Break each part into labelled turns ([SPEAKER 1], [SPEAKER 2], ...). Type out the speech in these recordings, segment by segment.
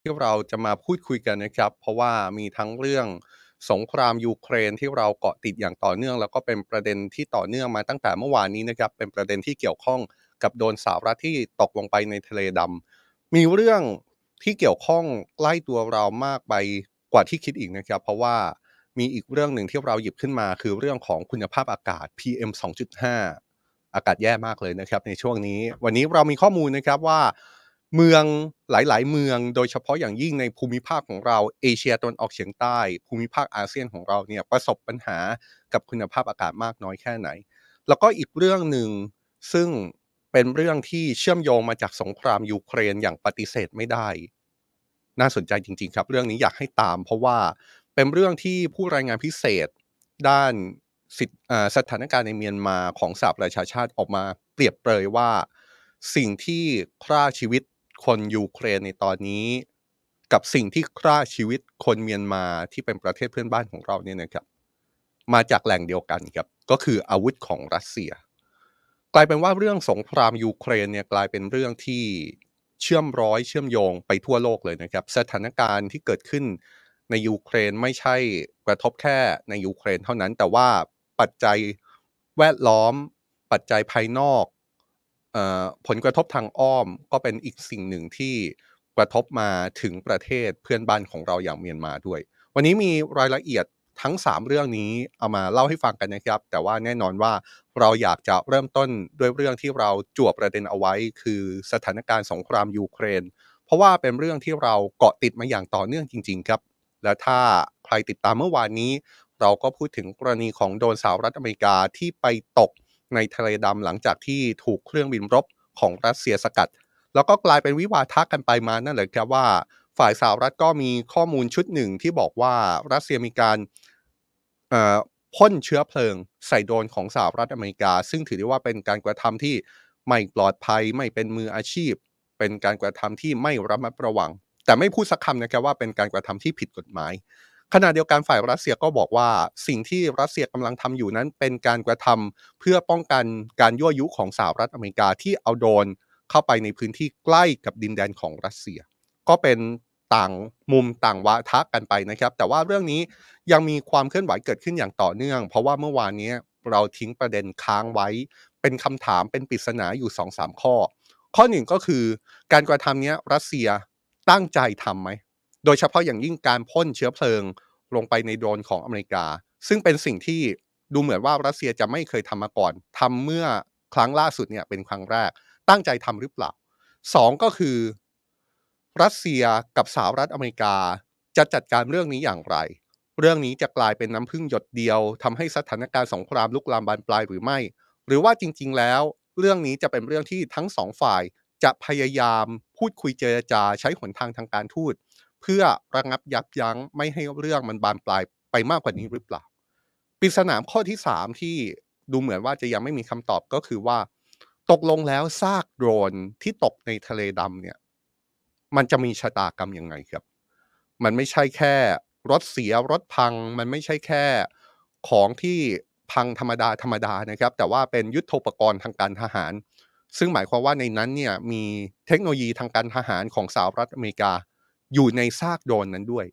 [SPEAKER 1] ที่เราจะมาพูดคุยกันนะครับ เพราะว่ามีทั้งเรื่องสงครามยูเครนที่เราเกาะติดอย่างต่อเนื่อง แล้วก็เป็นประเด็นที่ต่อเนื่องมาตั้งแต่เมื่อวานนี้นะครับเป็นประเด็นที่เกี่ยวข้องกับโดนสหรัฐที่ตกลงไปในทะเลดำมีเรื่องที่เกี่ยวข้องใกล้ตัวเรามากไปกว่าที่คิดอีกนะครับ เพราะว่ามีอีกเรื่องหนึ่งที่เราหยิบขึ้นมา คือเรื่องของคุณภาพอากาศ PM 2.5 อากาศแย่มากเลยนะครับในช่วงนี้ วันนี้เรามีข้อมูลนะครับว่า เมืองหลายๆ เมืองโดยเฉพาะอย่างยิ่งในภูมิภาคของเราเอเชียตะวันออกเฉียงใต้ ภูมิภาคอาเซียนของเราเนี่ยประสบปัญหากับคุณภาพอากาศมากน้อยแค่ไหน แล้วก็อีกเรื่องหนึ่งซึ่งเป็นเรื่องที่เชื่อมโยงมาจากสงครามยูเครนอย่างปฏิเสธไม่ได้ น่าสนใจจริง ๆ ครับ เรื่องนี้อยากให้ตาม เพราะว่าเป็นเรื่องที่ผู้รายงานพิเศษด้านสิทธิอ่าสถานการณ์ในเมียนมาของสหประชาชาติออกมาเปรียบเปรยว่าสิ่งที่ฆ่าชีวิต คนยูเครนในตอนนี้ กับสิ่งที่ฆ่าชีวิตคนเมียนมาที่เป็นประเทศเพื่อนบ้านของเราเนี่ยนะครับ มาจากแหล่งเดียวกันครับก็คืออาวุธของรัสเซีย กลายเป็นว่าเรื่องสงครามยูเครนเนี่ยกลายเป็นเรื่องที่เชื่อมร้อยเชื่อมโยงไปทั่วโลกเลยนะครับ สถานการณ์ที่เกิดขึ้นในยูเครนไม่ใช่กระทบแค่ในยูเครนเท่านั้น แต่ว่าปัจจัยแวดล้อม ปัจจัยภายนอก เอ่อผลกระทบทางอ้อมก็เป็นอีกสิ่งหนึ่งที่กระทบมาถึงประเทศเพื่อนบ้านของเราอย่างเมียนมาด้วย วันนี้มีรายละเอียดทั้ง 3 เรื่องนี้เอามาเล่าให้ฟังกันนะครับ แต่ว่าแน่นอนว่าเราอยากจะเริ่มต้นด้วยเรื่องที่เราจวบประเด็นเอาไว้ คือสถานการณ์สงครามยูเครน เพราะว่าเป็นเรื่องที่เราเกาะติดมาอย่างต่อเนื่องจริง ๆ ครับ และถ้าใครติดตามเมื่อวานนี้ เราก็พูดถึงกรณีของโดนสหรัฐอเมริกาที่ไปตก ในทะเลดำหลังจากที่ถูกเครื่องบินรบของรัสเซียสกัด แล้วก็กลายเป็นวิวาทะกันไปมานั่นแหละครับว่า ฝ่ายสหรัฐก็มีข้อมูลชุดหนึ่งที่บอกว่ารัสเซียมีการพ่นเชื้อเพลิงใส่โดรนของสหรัฐอเมริกา ซึ่งถือได้ว่าเป็นการกระทำที่ไม่ปลอดภัยไม่เป็นมืออาชีพ เป็นการกระทำที่ไม่ระมัดระวัง แต่ไม่พูดสักคำนะครับว่าเป็นการกระทำที่ผิดกฎหมาย ขณะเดียวกันฝ่ายรัสเซียก็บอกว่าสิ่งที่รัสเซียกำลังทำอยู่นั้นเป็นการกระทำเพื่อป้องกันการยั่วยุของสหรัฐอเมริกาที่เอาโดนเข้าไปในพื้นที่ใกล้กับดินแดนของรัสเซีย ก็เป็นต่างมุมต่างวาทะกันไปนะครับ แต่ว่าเรื่องนี้ยังมีความเคลื่อนไหวเกิดขึ้นอย่างต่อเนื่อง เพราะว่าเมื่อวานนี้เราทิ้งประเด็นค้างไว้ เป็นคำถามเป็นปริศนาอยู่2อสข้อ ข้อหนึ่งก็คือ การกระทำนี้รัสเซียตั้งใจทำไหม โดยเฉพาะอย่างยิ่งการพ่นเชื้อเพลิงลงไปในโดรนของอเมริกา ซึ่งเป็นสิ่งที่ดูเหมือนว่ารัสเซียจะไม่เคยทำมาก่อนทำเมื่อครั้งล่าสุดเนี่ยเป็นครั้งแรก ตั้งใจทำหรือเปล่าสองก็คือ รัสเซียกับสหรัฐอเมริกาจะจัดการเรื่องนี้อย่างไร เรื่องนี้จะกลายเป็นน้ำพึ่งหยดเดียวทำให้สถานการณ์สงครามลุกลามบานปลายหรือไม่ หรือว่าจริง ๆ แล้ว เรื่องนี้จะเป็นเรื่องที่ทั้งสองฝ่ายจะพยายามพูดคุยเจรจาใช้หนทางทางการทูต เพื่อระงับยับยั้งไม่ให้เรื่องมันบานปลายไปมากกว่านี้หรือเปล่าปริศนาข้อที่ 3 ที่ดูเหมือนว่าจะยังไม่มีคำตอบก็คือว่า ตกลงแล้วซากโดรนที่ตกในทะเลดำเนี่ย มันจะมีชะตากรรมยังไงครับ มันไม่ใช่แค่รถเสียรถพัง มันไม่ใช่แค่ของที่พังธรรมดาธรรมดานะครับ แต่ว่าเป็นยุทธปกรณ์ทางการทหาร ซึ่งหมายความว่าในนั้นเนี่ยมีเทคโนโลยีทางการทหารของสหรัฐอเมริกา อยู่ในซากโดรนนั้นด้วย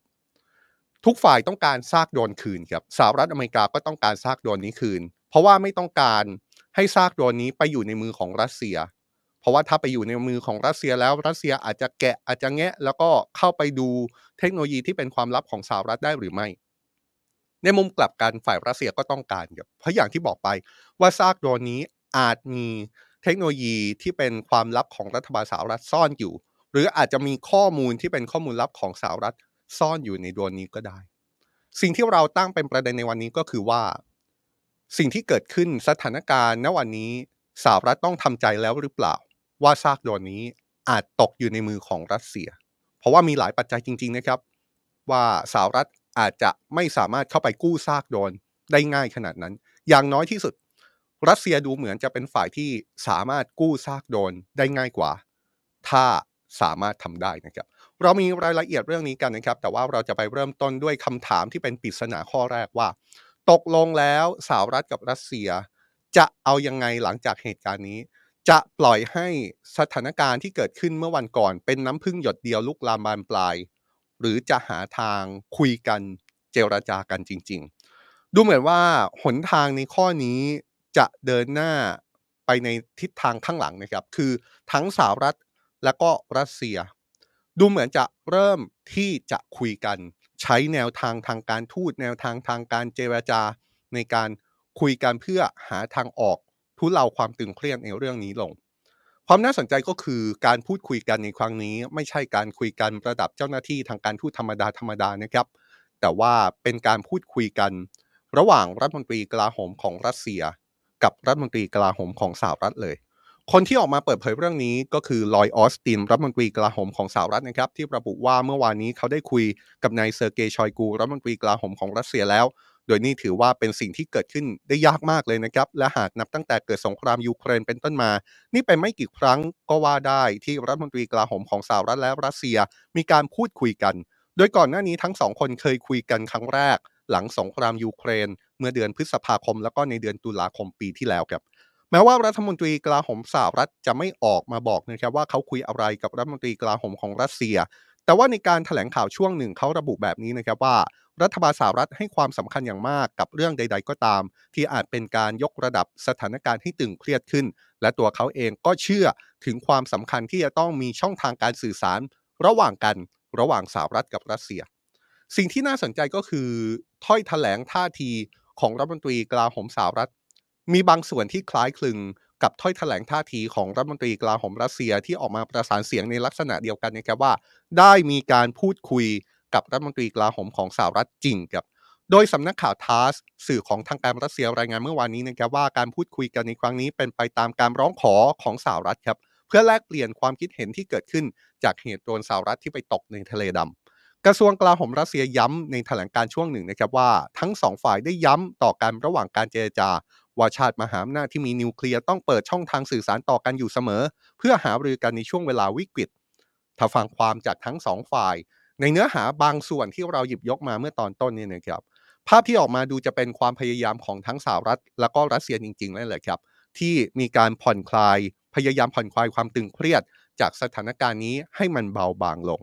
[SPEAKER 1] ทุกฝ่ายต้องการซากโดรนคืนครับสหรัฐอเมริกาก็ต้องการซากโดรนนี้คืน เพราะว่าไม่ต้องการให้ซากโดรนนี้ไปอยู่ในมือของรัสเซีย เพราะว่าถ้าไปอยู่ในมือของรัสเซียแล้วรัสเซียอาจจะแกะอาจจะแงะ แล้วก็เข้าไปดูเทคโนโลยีที่เป็นความลับของสหรัฐได้หรือไม่ในมุมกลับกันฝ่ายรัสเซียก็ต้องการครับเพราะอย่างที่บอกไปว่าซากโดรนนี้อาจมีเทคโนโลยีที่เป็นความลับของรัฐบาลสหรัฐซ่อนอยู่ หรืออาจจะมีข้อมูลที่เป็นข้อมูลลับของสหรัฐซ่อนอยู่ในดรนนี้ก็ได้ สิ่งที่เราตั้งเป็นประเด็นในวันนี้ก็คือว่า สิ่งที่เกิดขึ้นสถานการณ์ณวันนี้สหรัฐต้องทำใจแล้วหรือเปล่า ว่าซากดรนนี้อาจตกอยู่ในมือของรัสเซีย เพราะว่ามีหลายปัจจัยจริง ๆนะครับ ว่าสหรัฐอาจจะไม่สามารถเข้าไปกู้ซากโดนได้ง่ายขนาดนั้น อย่างน้อยที่สุด รัสเซียดูเหมือนจะเป็นฝ่ายที่สามารถกู้ซากโดนได้ง่ายกว่า ถ้า สามารถทำได้นะครับ เรามีรายละเอียดเรื่องนี้กันนะครับ แต่ว่าเราจะไปเริ่มต้นด้วยคำถามที่เป็นปริศนาข้อแรกว่า ตกลงแล้วสหรัฐกับรัสเซีย จะเอายังไงหลังจากเหตุการณ์นี้ จะปล่อยให้สถานการณ์ที่เกิดขึ้นเมื่อวันก่อน เป็นน้ำพึ่งหยดเดียวลุกลามบานปลาย หรือจะหาทางคุยกันเจรจากันจริง ๆ ดูเหมือนว่าหนทางในข้อนี้จะเดินหน้าไปในทิศทางข้างหลังนะครับ คือทั้งสหรัฐ และก็รัสเซีย ดูเหมือนจะเริ่มที่จะคุยกัน ใช้แนวทางทางการทูตแนวทางทางการเจรจาในการคุยกันเพื่อหาทางออกทุเลาความตึงเครียดในเรื่องนี้ลง ความน่าสนใจก็คือการพูดคุยกันในครั้งนี้ ไม่ใช่การคุยกันระดับเจ้าหน้าที่ทางการทูตธรรมดาธรรมดานะครับ แต่ว่าเป็นการพูดคุยกัน ระหว่างรัฐมนตรีกลาโหมของรัสเซีย กับรัฐมนตรีกลาโหมของสหรัฐเลย คนที่ออกมาเปิดเผยเรื่องนี้ก็คือลอยออสตินรัฐมนตรีกลาโหมของสหรัฐนะครับที่ระบุว่าเมื่อวานนี้เขาได้คุยกับนายเซอร์เกย์ชอยกูรัฐมนตรีกลาโหมของรัสเซียแล้ว โดยนี่ถือว่าเป็นสิ่งที่เกิดขึ้นได้ยากมากเลยนะครับ และหากนับตั้งแต่เกิดสงครามยูเครนเป็นต้นมา นี่เป็นไม่กี่ครั้งก็ว่าได้ที่รัฐมนตรีกลาโหมของสหรัฐและรัสเซียมีการพูดคุยกัน โดยก่อนหน้านี้ทั้งสองคนเคยคุยกันครั้งแรก หลังสงครามยูเครน เมื่อเดือนพฤษภาคม แล้วก็ในเดือนตุลาคมปีที่แล้วครับ แม้ว่ารัฐมนตรีกลาโหมสหรัฐจะไม่ออกมาบอกนะครับว่าเขาคุยอะไรกับรัฐมนตรีกลาโหมของรัสเซีย แต่ว่าในการแถลงข่าวช่วงหนึ่งเขาระบุแบบนี้นะครับว่า รัฐบาลสหรัฐให้ความสำคัญอย่างมากกับเรื่องใด ๆ ก็ตาม ที่อาจเป็นการยกระดับสถานการณ์ให้ตึงเครียดขึ้น และตัวเขาเองก็เชื่อถึงความสำคัญที่จะต้องมีช่องทางการสื่อสาร ระหว่างกันระหว่างสหรัฐกับรัสเซีย สิ่งที่น่าสนใจก็คือถ้อยแถลงท่าทีของรัฐมนตรีกลาโหมสหรัฐ มีบางส่วนที่คล้ายคลึงกับถ้อยแถลงท่าทีของรัฐมนตรีกลาโหมรัสเซียที่ออกมาประสานเสียงในลักษณะเดียวกันนะครับว่า ได้มีการพูดคุยกับรัฐมนตรีกลาโหมของสหรัฐจริงครับโดยสำนักข่าวทาสสื่อของทางการรัสเซียรายงานเมื่อวานนี้นะครับว่าการพูดคุยกันในครั้งนี้เป็นไปตามการร้องขอของสหรัฐครับเพื่อแลกเปลี่ยนความคิดเห็นที่เกิดขึ้นจากเหตุโดนสหรัฐที่ไปตกในทะเลดำกระทรวงกลาโหมรัสเซียย้ำในแถลงการช่วงหนึ่งนะครับว่าทั้งสองฝ่ายได้ย้ำต่อกันระหว่างการเจรจา ว่าชาติมหาอำนาจที่มีนิวเคลียร์ต้องเปิดช่องทางสื่อสารต่อกันอยู่เสมอ เพื่อหารือกันในช่วงเวลาวิกฤต ถ้าฟังความจากทั้งสองฝ่าย ในเนื้อหาบางส่วนที่เราหยิบยกมาเมื่อตอนต้นนี่นะครับ ภาพที่ออกมาดูจะเป็นความพยายามของทั้งสหรัฐ และก็รัสเซียจริงๆนั่นแหละครับ ที่มีการผ่อนคลาย พยายามผ่อนคลายความตึงเครียด จากสถานการณ์นี้ให้มันเบาบางลง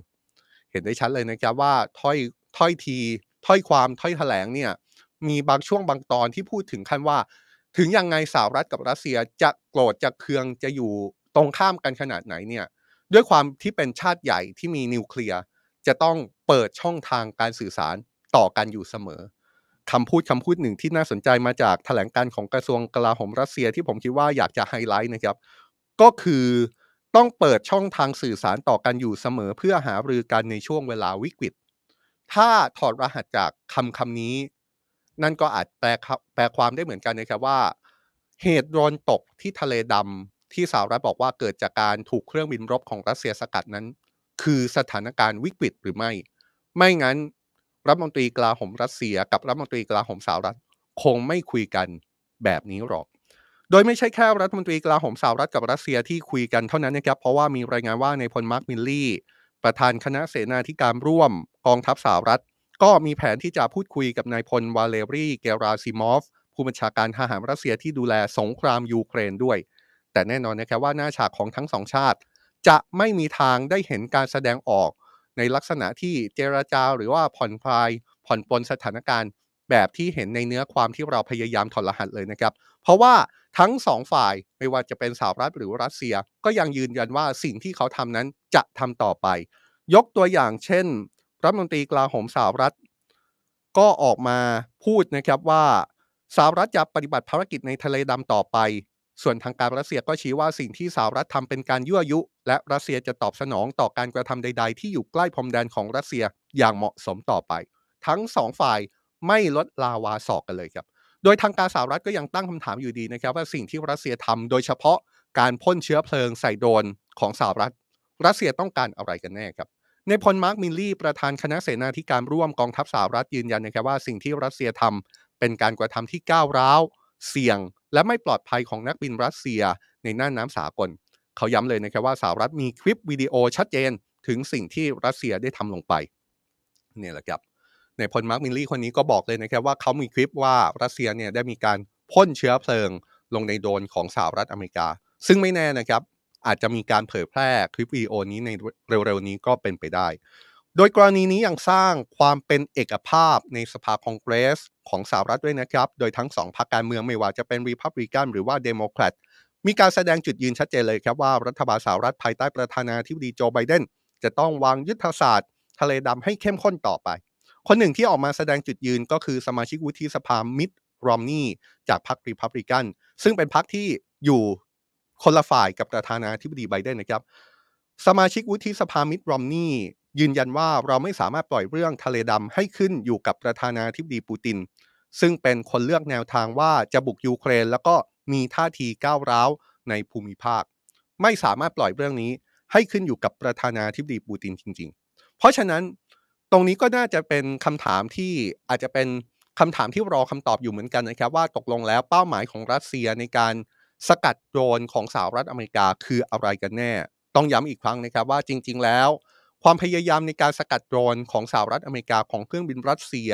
[SPEAKER 1] เห็นได้ชัดเลยนะครับว่าถ้อยถ้อยทีถ้อยความถ้อยแถลงเนี่ยมีบางช่วงบางตอนที่พูดถึงขั้นว่า ถึงยังไงสหรัฐกับรัสเซียจะโกรธจะเคืองจะอยู่ตรงข้ามกันขนาดไหนเนี่ยด้วยความที่เป็นชาติใหญ่ที่มีนิวเคลียร์จะต้องเปิดช่องทางการสื่อสารต่อกันอยู่เสมอคำพูดคำพูดหนึ่งที่น่าสนใจมาจากแถลงการณ์ของกระทรวงกลาโหมรัสเซียที่ผมคิดว่าอยากจะไฮไลท์นะครับ ก็คือต้องเปิดช่องทางสื่อสารต่อกันอยู่เสมอ เพื่อหารือกันในช่วงเวลาวิกฤต ถ้าถอดรหัสจากคำคำนี้ นั่นก็อาจแปลแปลความได้เหมือนกันนะครับว่า เหตุโดรนตกที่ทะเลดำที่สหรัฐบอกว่าเกิดจากการถูกเครื่องบินรบของรัสเซียสกัดนั้น คือสถานการณ์วิกฤตหรือไม่ ไม่งั้นรัฐมนตรีกลาโหมรัสเซีย กับรัฐมนตรีกลาโหมสหรัฐคงไม่คุยกันแบบนี้หรอก โดยไม่ใช่แค่รัฐมนตรีกลาโหมสหรัฐกับรัสเซียที่คุยกันเท่านั้นนะครับ เพราะว่ามีรายงานว่านายพลมาร์คมิลลี่ ประธานคณะเสนาธิการร่วมกองทัพสหรัฐ ก็มีแผนที่จะพูดคุยกับนายพลวาเลรีเกราซิมอฟ ผู้บัญชาการทหารรัสเซียที่ดูแลสงครามยูเครนด้วย แต่แน่นอนนะครับว่าหน้าฉากของทั้งสองชาติ จะไม่มีทางได้เห็นการแสดงออก ในลักษณะที่เจรจาหรือว่าผ่อนคลายผ่อนปลนสถานการณ์ แบบที่เห็นในเนื้อความที่เราพยายามถอดรหัสเลยนะครับ เพราะว่าทั้งสองฝ่ายไม่ว่าจะเป็นสหรัฐหรือรัสเซีย ก็ยังยืนยันว่าสิ่งที่เขาทำนั้นจะทำต่อไป ยกตัวอย่างเช่น รัฐมนตรีกลาโหมสหรัฐ ก็ออกมาพูดนะครับว่าสหรัฐจะปฏิบัติภารกิจในทะเลดำต่อไป ส่วนทางการรัสเซียก็ชี้ว่าสิ่งที่สหรัฐทำเป็นการยั่วยุ และรัสเซียจะตอบสนองต่อการกระทำใด ๆ ที่อยู่ใกล้พรมแดนของรัสเซียอย่างเหมาะสมต่อไป ทั้งสองฝ่ายไม่ลดลาวาศอกกันเลยครับโดยทางการสหรัฐก็ยังตั้งคำถามอยู่ดีนะครับว่าสิ่งที่รัสเซียทำโดยเฉพาะการพ่นเชื้อเพลิงใส่โดรนของสหรัฐ รัสเซียต้องการอะไรกันแน่ครับ นายพลมาร์คมิลลี่ประธานคณะเสนาธิการร่วมกองทัพสหรัฐยืนยันนะครับว่าสิ่งที่รัสเซียทำเป็นการกระทำที่ก้าวร้าว เสี่ยง และไม่ปลอดภัยของนักบินรัสเซียในน่านน้ำสากล เขาย้ำเลยนะครับว่าสหรัฐมีคลิปวิดีโอชัดเจนถึงสิ่งที่รัสเซียได้ทำลงไปนี่แหละครับนายพลมาร์คมิลลี่คนนี้ก็บอกเลยนะครับว่าเขามีคลิปว่ารัสเซียเนี่ยได้มีการพ่นเชื้อเพลิงลงในโดรนของสหรัฐอเมริกา ซึ่งไม่แน่นะครับ อาจจะมีการเผยแพร่คลิปวิดีโอนี้ในเร็วๆนี้ก็เป็นไปได้ โดยกรณีนี้ยังสร้างความเป็นเอกภาพในสภาคองเกรส ของสหรัฐด้วยนะครับ โดยทั้งสองพรรคการเมืองไม่ว่าจะเป็นรีพับลิกันหรือว่าเดโมแครตมีการแสดงจุดยืนชัดเจนเลยครับว่ารัฐบาลสหรัฐภายใต้ประธานาธิบดีโจไบเดนจะต้องวางยุทธศาสตร์ ทะเลดำให้เข้มข้นต่อไป คนหนึ่งที่ออกมาแสดงจุดยืนก็คือสมาชิกวุฒิสภามิดรอมนี่จากพรรครีพับลิกัน ซึ่งเป็นพรรคที่อยู่ คนละฝ่ายกับประธานาธิบดีไบเดนนะครับ สมาชิกวุฒิสภามิดรอมนียืนยันว่าเราไม่สามารถปล่อยเรื่องทะเลดำให้ขึ้นอยู่กับประธานาธิบดีปูติน ซึ่งเป็นคนเลือกแนวทางว่าจะบุกยูเครน แล้วก็มีท่าทีก้าวร้าวในภูมิภาค ไม่สามารถปล่อยเรื่องนี้ให้ขึ้นอยู่กับประธานาธิบดีปูตินจริง ๆ เพราะฉะนั้นตรงนี้ก็น่าจะเป็นคำถามที่อาจจะเป็นคำถามที่รอคำตอบอยู่เหมือนกันนะครับว่าตกลงแล้วเป้าหมายของรัสเซียในการ สกัดโดรนของสหรัฐอเมริกาคืออะไรกันแน่ ต้องย้ำอีกครั้งนะครับว่าจริง ๆ แล้ว ความพยายามในการสกัดโดรนของสหรัฐอเมริกาของเครื่องบินรัสเซีย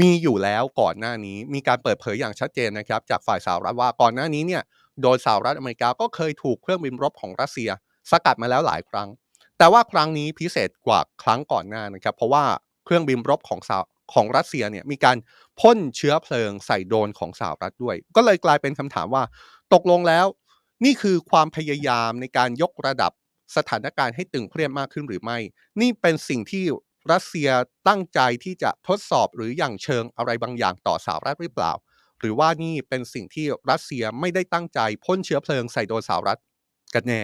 [SPEAKER 1] มีอยู่แล้วก่อนหน้านี้มีการเปิดเผยอย่างชัดเจนนะครับ จากฝ่ายสหรัฐว่าก่อนหน้านี้เนี่ยโดยสหรัฐอเมริกาก็เคยถูกเครื่องบินรบของรัสเซีย สกัดมาแล้วหลายครั้ง แต่ว่าครั้งนี้พิเศษกว่าครั้งก่อนหน้านะครับ เพราะว่าเครื่องบินรบของสาของรัสเซียเนี่ยมีการพ่นเชื้อเพลิงใส่โดรนของสหรัฐด้วย ก็เลยกลายเป็นคำถามว่า ตกลงแล้ว นี่คือความพยายามในการยกระดับสถานการณ์ให้ตึงเครียดมากขึ้นหรือไม่ นี่เป็นสิ่งที่รัสเซียตั้งใจที่จะทดสอบหรืออย่างเชิงอะไรบางอย่างต่อสหรัฐหรือเปล่า หรือว่านี่เป็นสิ่งที่รัสเซียไม่ได้ตั้งใจพ่นเชื้อเพลิงใส่โดนสหรัฐกันแน่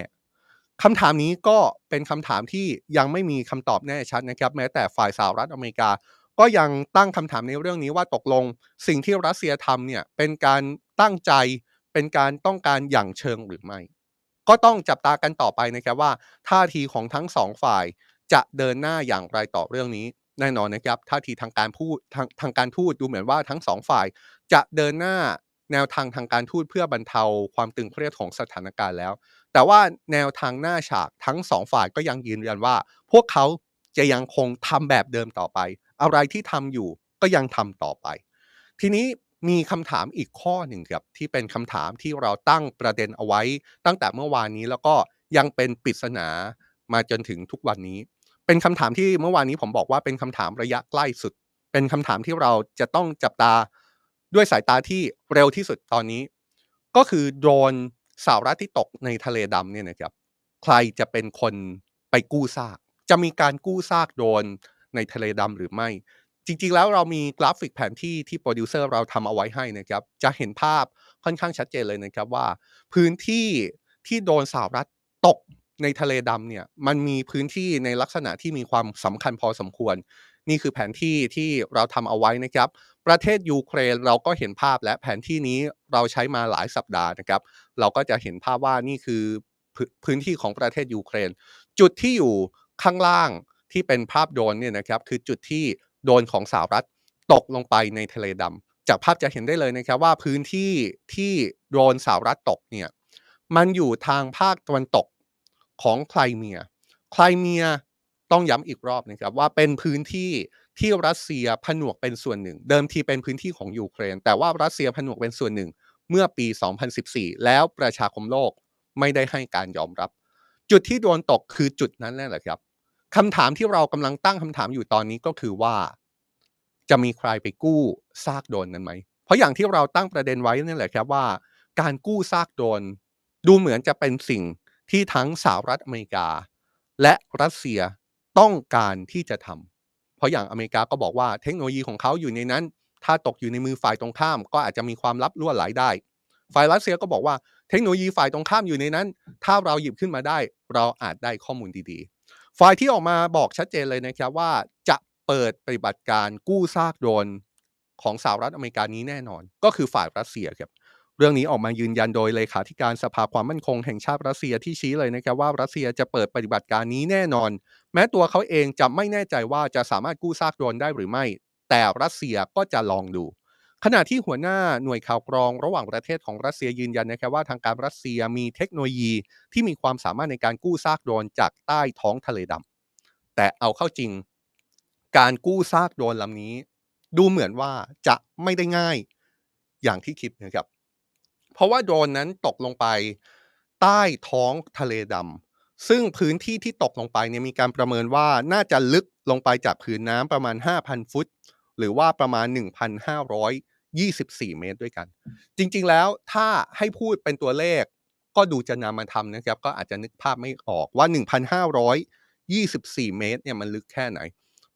[SPEAKER 1] คำถามนี้ก็เป็นคำถามที่ยังไม่มีคำตอบแน่ชัดนะครับ แม้แต่ฝ่ายสหรัฐอเมริกา ก็ยังตั้งคำถามในเรื่องนี้ว่าตกลง สิ่งที่รัสเซียทำเนี่ยเป็นการตั้งใจ เป็นการต้องการอย่างเชิงหรือไม่ ก็ต้องจับตากันต่อไปนะครับว่าท่าทีของทั้งสองฝ่ายจะเดินหน้าอย่างไรต่อเรื่องนี้แน่นอนนะครับท่าทีทางการพูดทางทางการทูตดูเหมือนว่าทั้งสองฝ่าย จะเดินหน้าแนวทางทางการทูตเพื่อบรรเทาความตึงเครียดของสถานการณ์แล้ว แต่ว่าแนวทางหน้าฉากทั้งสองฝ่ายก็ยังยืนยันว่า พวกเขาจะยังคงทำแบบเดิมต่อไป อะไรที่ทำอยู่ก็ยังทำต่อไป ทีนี้ มีคำถามอีกข้อหนึ่งครับที่เป็นคำถามที่เราตั้งประเด็นเอาไว้ ตั้งแต่เมื่อวานนี้แล้วก็ยังเป็นปริศนามาจนถึงทุกวันนี้ เป็นคำถามที่เมื่อวานนี้ผมบอกว่าเป็นคำถามระยะใกล้สุด เป็นคำถามที่เราจะต้องจับตาด้วยสายตาที่เร็วที่สุดตอนนี้ ก็คือโดรนสหรัฐที่ตกในทะเลดำเนี่ยนะครับใครจะเป็นคนไปกู้ซาก จะมีการกู้ซากโดรนในทะเลดำหรือไม่ จริงๆแล้วเรามีกราฟิกแผนที่ที่โปรดิวเซอร์เราทำเอาไว้ให้นะครับ จะเห็นภาพค่อนข้างชัดเจนเลยนะครับว่า พื้นที่ที่โดนสหรัฐตกในทะเลดำเนี่ยมันมีพื้นที่ในลักษณะที่มีความสำคัญพอสมควร นี่คือแผนที่ที่เราทำเอาไว้นะครับ ประเทศยูเครนเราก็เห็นภาพและแผนที่นี้เราใช้มาหลายสัปดาห์นะครับ เราก็จะเห็นภาพว่านี่คือพื้นที่ของประเทศยูเครน จุดที่อยู่ข้างล่างที่เป็นภาพโดนเนี่ยนะครับคือจุดที่ โดนของสหรัฐตกลงไปในทะเลดำจากภาพจะเห็นได้เลยนะครับว่าพื้นที่ที่โดนสหรัฐตกเนี่ยมันอยู่ทางภาคตะวันตกของไครเมีย ไครเมียต้องย้ำอีกรอบนะครับว่าเป็นพื้นที่ที่รัสเซียผนวกเป็นส่วนหนึ่ง เดิมทีเป็นพื้นที่ของยูเครน แต่ว่ารัสเซียผนวกเป็นส่วนหนึ่งเมื่อปี 2014 แล้วประชาคมโลกไม่ได้ให้การยอมรับ จุดที่โดนตกคือจุดนั้นแหละครับ คำถามที่เรากำลังตั้งคำถามอยู่ตอนนี้ก็คือว่า จะมีใครไปกู้ซากโดนนั้นไหม เพราะอย่างที่เราตั้งประเด็นไว้นี่แหละครับว่า การกู้ซากโดน ดูเหมือนจะเป็นสิ่งที่ทั้งสหรัฐอเมริกา และรัสเซียต้องการที่จะทำเพราะอย่างอเมริกาก็บอกว่าเทคโนโลยีของเขาอยู่ในนั้น ถ้าตกอยู่ในมือฝ่ายตรงข้าม ก็อาจจะมีความลับล่วไหลได้ ฝ่ายรัสเซียก็บอกว่า เทคโนโลยีฝ่ายตรงข้ามอยู่ในนั้น ถ้าเราหยิบขึ้นมาได้ เราอาจได้ข้อมูลดีๆ ฝ่ายที่ออกมาบอกชัดเจนเลยนะครับว่าจะเปิดปฏิบัติการกู้ซากโดรนของสหรัฐอเมริกานี้แน่นอน ก็คือฝ่ายรัสเซียครับเรื่องนี้ออกมายืนยันโดยเลขาธิการสภาความมั่นคงแห่งชาติรัสเซียที่ชี้เลยนะครับว่ารัสเซียจะเปิดปฏิบัติการนี้แน่นอน แม้ตัวเขาเองจะไม่แน่ใจว่าจะสามารถกู้ซากโดรนได้หรือไม่ แต่รัสเซียก็จะลองดู ขณะที่หัวหน้าหน่วยข่าวกรองระหว่างประเทศของรัสเซียยืนยันนะครับว่าทางการรัสเซียมีเทคโนโลยีที่มีความสามารถในการกู้ซากโดรนจากใต้ท้องทะเลดำแต่เอาเข้าจริง การกู้ซากโดรนลำนี้ ดูเหมือนว่าจะไม่ได้ง่ายอย่างที่คิดนะครับ เพราะว่าโดรนนั้นตกลงไปใต้ท้องทะเลดำซึ่งพื้นที่ที่ตกลงไปเนี่ยมีการประเมินว่าน่าจะลึกลงไปจากผืนน้ำประมาณ 5,000 ฟุต หรือว่าประมาณ 24 เมตรด้วยกัน จริง ๆ แล้วถ้าให้พูดเป็นตัวเลข ก็ดูจะนำมาทำนะครับ ก็อาจจะนึกภาพไม่ออกว่า 1,524 เมตรเนี่ยมันลึกแค่ไหน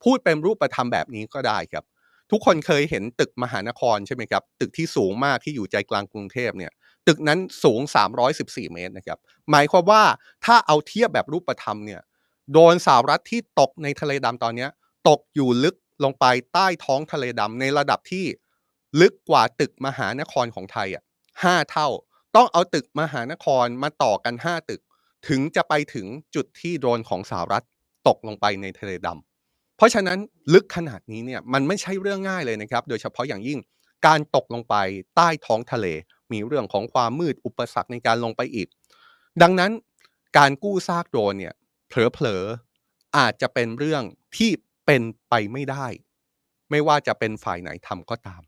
[SPEAKER 1] พูดเป็นรูปธรรมแบบนี้ก็ได้ครับ ทุกคนเคยเห็นตึกมหานครใช่ไหมครับ ตึกที่สูงมากที่อยู่ใจกลางกรุงเทพเนี่ยตึกนั้นสูง 314 เมตรนะครับ หมายความว่าถ้าเอาเทียบแบบรูปธรรมเนี่ย โดนสาวรัฐที่ตกในทะเลดำตอนนี้ ตกอยู่ลึกลงไปใต้ท้องทะเลดำในระดับที่ ลึกกว่าตึกมหานครของไทยอะห้าเท่า ต้องเอาตึกมหานครมาต่อกันห้าตึก ถึงจะไปถึงจุดที่โดรนของสหรัฐตกลงไปในทะเลดำเพราะฉะนั้นลึกขนาดนี้เนี่ยมันไม่ใช่เรื่องง่ายเลยนะครับ โดยเฉพาะอย่างยิ่งการตกลงไปใต้ท้องทะเล มีเรื่องของความมืดอุปสรรคในการลงไปอีก ดังนั้นการกู้ซากโดรนเนี่ยเผลอๆอาจจะเป็นเรื่องที่เป็นไปไม่ได้ ไม่ว่าจะเป็นฝ่ายไหนทำก็ตาม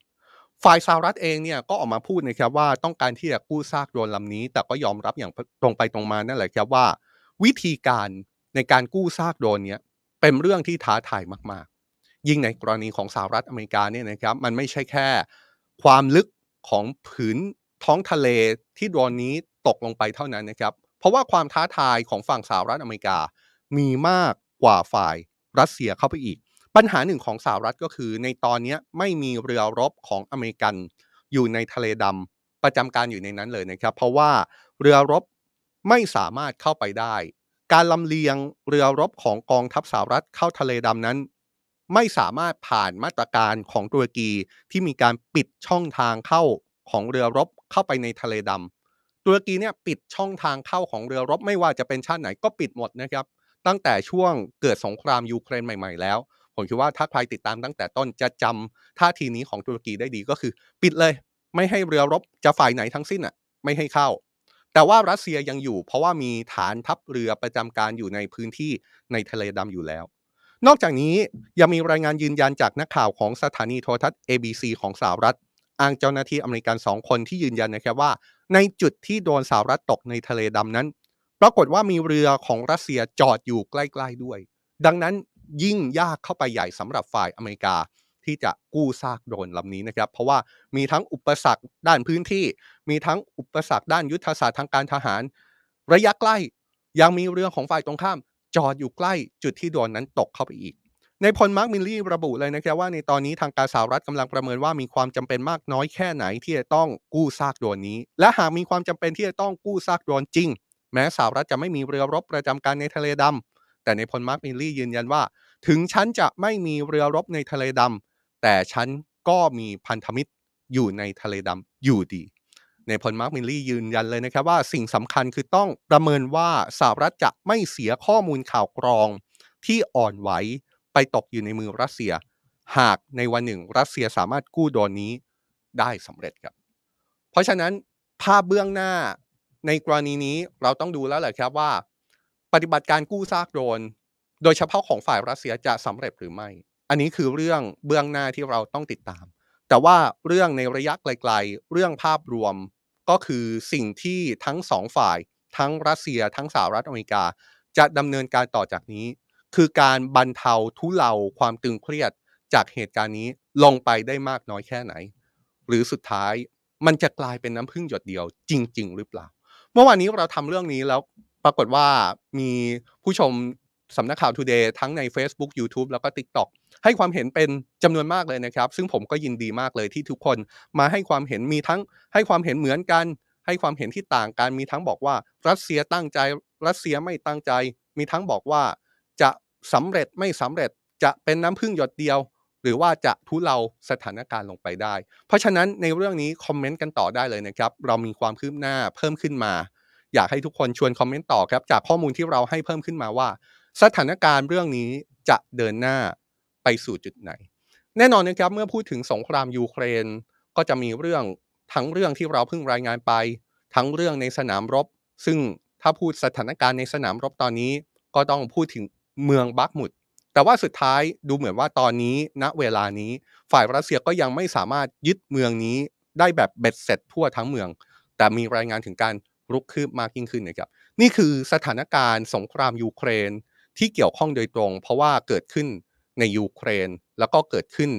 [SPEAKER 1] ฝ่ายสหรัฐเองเนี่ยก็ออกมาพูดนะครับว่าต้องการที่จะกู้ซากโดรนลำนี้ แต่ก็ยอมรับอย่างตรงไปตรงมานั่นแหละครับว่า วิธีการในการกู้ซากโดรนเนี้ยเป็นเรื่องที่ท้าทายมากๆ ยิ่งในกรณีของสหรัฐอเมริกาเนี่ยนะครับมันไม่ใช่แค่ความลึกของผืนท้องทะเลที่โดรนนี้ตกลงไปเท่านั้นนะครับ เพราะว่าความท้าทายของฝั่งสหรัฐอเมริกามีมากกว่าฝ่ายรัสเซียเข้าไปอีก ปัญหาหนึ่งของสหรัฐก็คือในตอนนี้ไม่มีเรือรบของอเมริกันอยู่ในทะเลดำประจำการอยู่ในนั้นเลยนะครับ เพราะว่าเรือรบไม่สามารถเข้าไปได้ การลำเลียงเรือรบของกองทัพสหรัฐเข้าทะเลดำนั้น ไม่สามารถผ่านมาตรการของตุรกีที่มีการปิดช่องทางเข้าของเรือรบเข้าไปในทะเลดำตุรกีเนี่ยปิดช่องทางเข้าของเรือรบไม่ว่าจะเป็นชาติไหนก็ปิดหมดนะครับ ตั้งแต่ช่วงเกิดสงครามยูเครนใหม่ ๆ แล้ว ผมคิดว่าถ้าใครติดตามตั้งแต่ต้นจะจำท่าทีนี้ของตุรกีได้ดีก็คือ ปิดเลย ไม่ให้เรือรบจะฝ่ายไหนทั้งสิ้นอะไม่ให้เข้า แต่ว่ารัสเซียยังอยู่ เพราะว่ามีฐานทัพเรือประจำการอยู่ในพื้นที่ในทะเลดำอยู่แล้ว นอกจากนี้ยังมีรายงานยืนยันจากนักข่าวของสถานีโทรทัศน์ ABC ของสหรัฐอ้างเจ้าหน้าที่อเมริกันสองคนที่ยืนยันนะครับว่า ในจุดที่โดนสหรัฐตกในทะเลดำนั้น ปรากฏว่ามีเรือของรัสเซียจอดอยู่ใกล้ ๆด้วย ดังนั้น ยิ่งยากเข้าไปใหญ่สำหรับฝ่ายอเมริกาที่จะกู้ซากโดรนลำนี้นะครับ เพราะว่ามีทั้งอุปสรรคด้านพื้นที่ มีทั้งอุปสรรคด้านยุทธศาสตร์ทางการทหาร ระยะใกล้ยังมีเรือของฝ่ายตรงข้าม จอดอยู่ใกล้จุดที่โดรนนั้นตกเข้าไปอีก นายพลมาร์กมิลลี่ระบุเลยนะครับว่าในตอนนี้ทางการสหรัฐกำลังประเมินว่ามีความจำเป็นมากน้อยแค่ไหนที่จะต้องกู้ซากโดรนนี้ และหากมีความจำเป็นที่จะต้องกู้ซากโดรนจริง แม้สหรัฐจะไม่มีเรือรบประจำการในทะเลดำ แต่นายพลมาร์กมิลลี่ยืนยันว่า ถึงฉันจะไม่มีเรือรบในทะเลดำแต่ฉันก็มีพันธมิตรอยู่ในทะเลดำอยู่ดี นายพลมาร์กมิลลี่ยืนยันเลยนะครับว่าสิ่งสำคัญคือต้องประเมินว่าสหรัฐจะไม่เสียข้อมูลข่าวกรองที่อ่อนไหวไปตกอยู่ในมือรัสเซีย หากในวันหนึ่งรัสเซียสามารถกู้โดรนนี้ได้สำเร็จครับ เพราะฉะนั้นภาพเบื้องหน้าในกรณีนี้เราต้องดูแล้วแหละครับว่า ปฏิบัติการกู้ซากโดรนโดยเฉพาะของฝ่ายรัสเซียจะสำเร็จหรือไม่ อันนี้คือเรื่องเบื้องหน้าที่เราต้องติดตาม แต่ว่าเรื่องในระยะไกลๆ เรื่องภาพรวมก็คือสิ่งที่ทั้งสองฝ่าย ทั้งรัสเซีย ทั้งสหรัฐอเมริกา จะดำเนินการต่อจากนี้ คือการบรรเทาทุเลาความตึงเครียดจากเหตุการณ์นี้ลงไปได้มากน้อยแค่ไหน หรือสุดท้ายมันจะกลายเป็นน้ำพึ่งหยดเดียวจริง ๆ หรือเปล่า เมื่อวานนี้เราทำเรื่องนี้แล้ว ปรากฏว่ามีผู้ชมสำนักข่าว Today ทั้งใน Facebook YouTube แล้วก็ TikTok ให้ความเห็นเป็นจำนวนมากเลยนะครับ ซึ่งผมก็ยินดีมากเลยที่ทุกคนมาให้ความเห็นมีทั้งให้ความเห็นเหมือนกัน ให้ความเห็นที่ต่างกัน มีทั้งบอกว่ารัสเซียตั้งใจรัสเซียไม่ตั้งใจ มีทั้งบอกว่าจะสำเร็จไม่สำเร็จจะเป็นน้ำพึ่งหยดเดียว หรือว่าจะทุเลาสถานการณ์ลงไปได้ เพราะฉะนั้นในเรื่องนี้คอมเมนต์กันต่อได้เลยนะครับ เรามีความคืบหน้าเพิ่มขึ้นมา อยากให้ทุกคนชวนคอมเมนต์ต่อครับ จากข้อมูลที่เราให้เพิ่มขึ้นมาว่า สถานการณ์เรื่องนี้จะเดินหน้าไปสู่จุดไหน แน่นอนนะครับเมื่อพูดถึงสงครามยูเครน ก็จะมีเรื่องทั้งเรื่องที่เราเพิ่งรายงานไป ทั้งเรื่องในสนามรบ ซึ่งถ้าพูดสถานการณ์ในสนามรบตอนนี้ ก็ต้องพูดถึงเมืองบักมุดแต่ว่าสุดท้ายดูเหมือนว่าตอนนี้ณเวลานี้ ฝ่ายรัสเซียก็ยังไม่สามารถยึดเมืองนี้ได้แบบเบ็ดเสร็จทั่วทั้งเมือง แต่มีรายงานถึงการ รุกคืบมากยิ่งขึ้นนะครับนี่คือสถานการณ์สงครามยูเครนที่เกี่ยวข้องโดยตรง เพราะว่าเกิดขึ้นในยูเครน แล้วก็เกิดขึ้น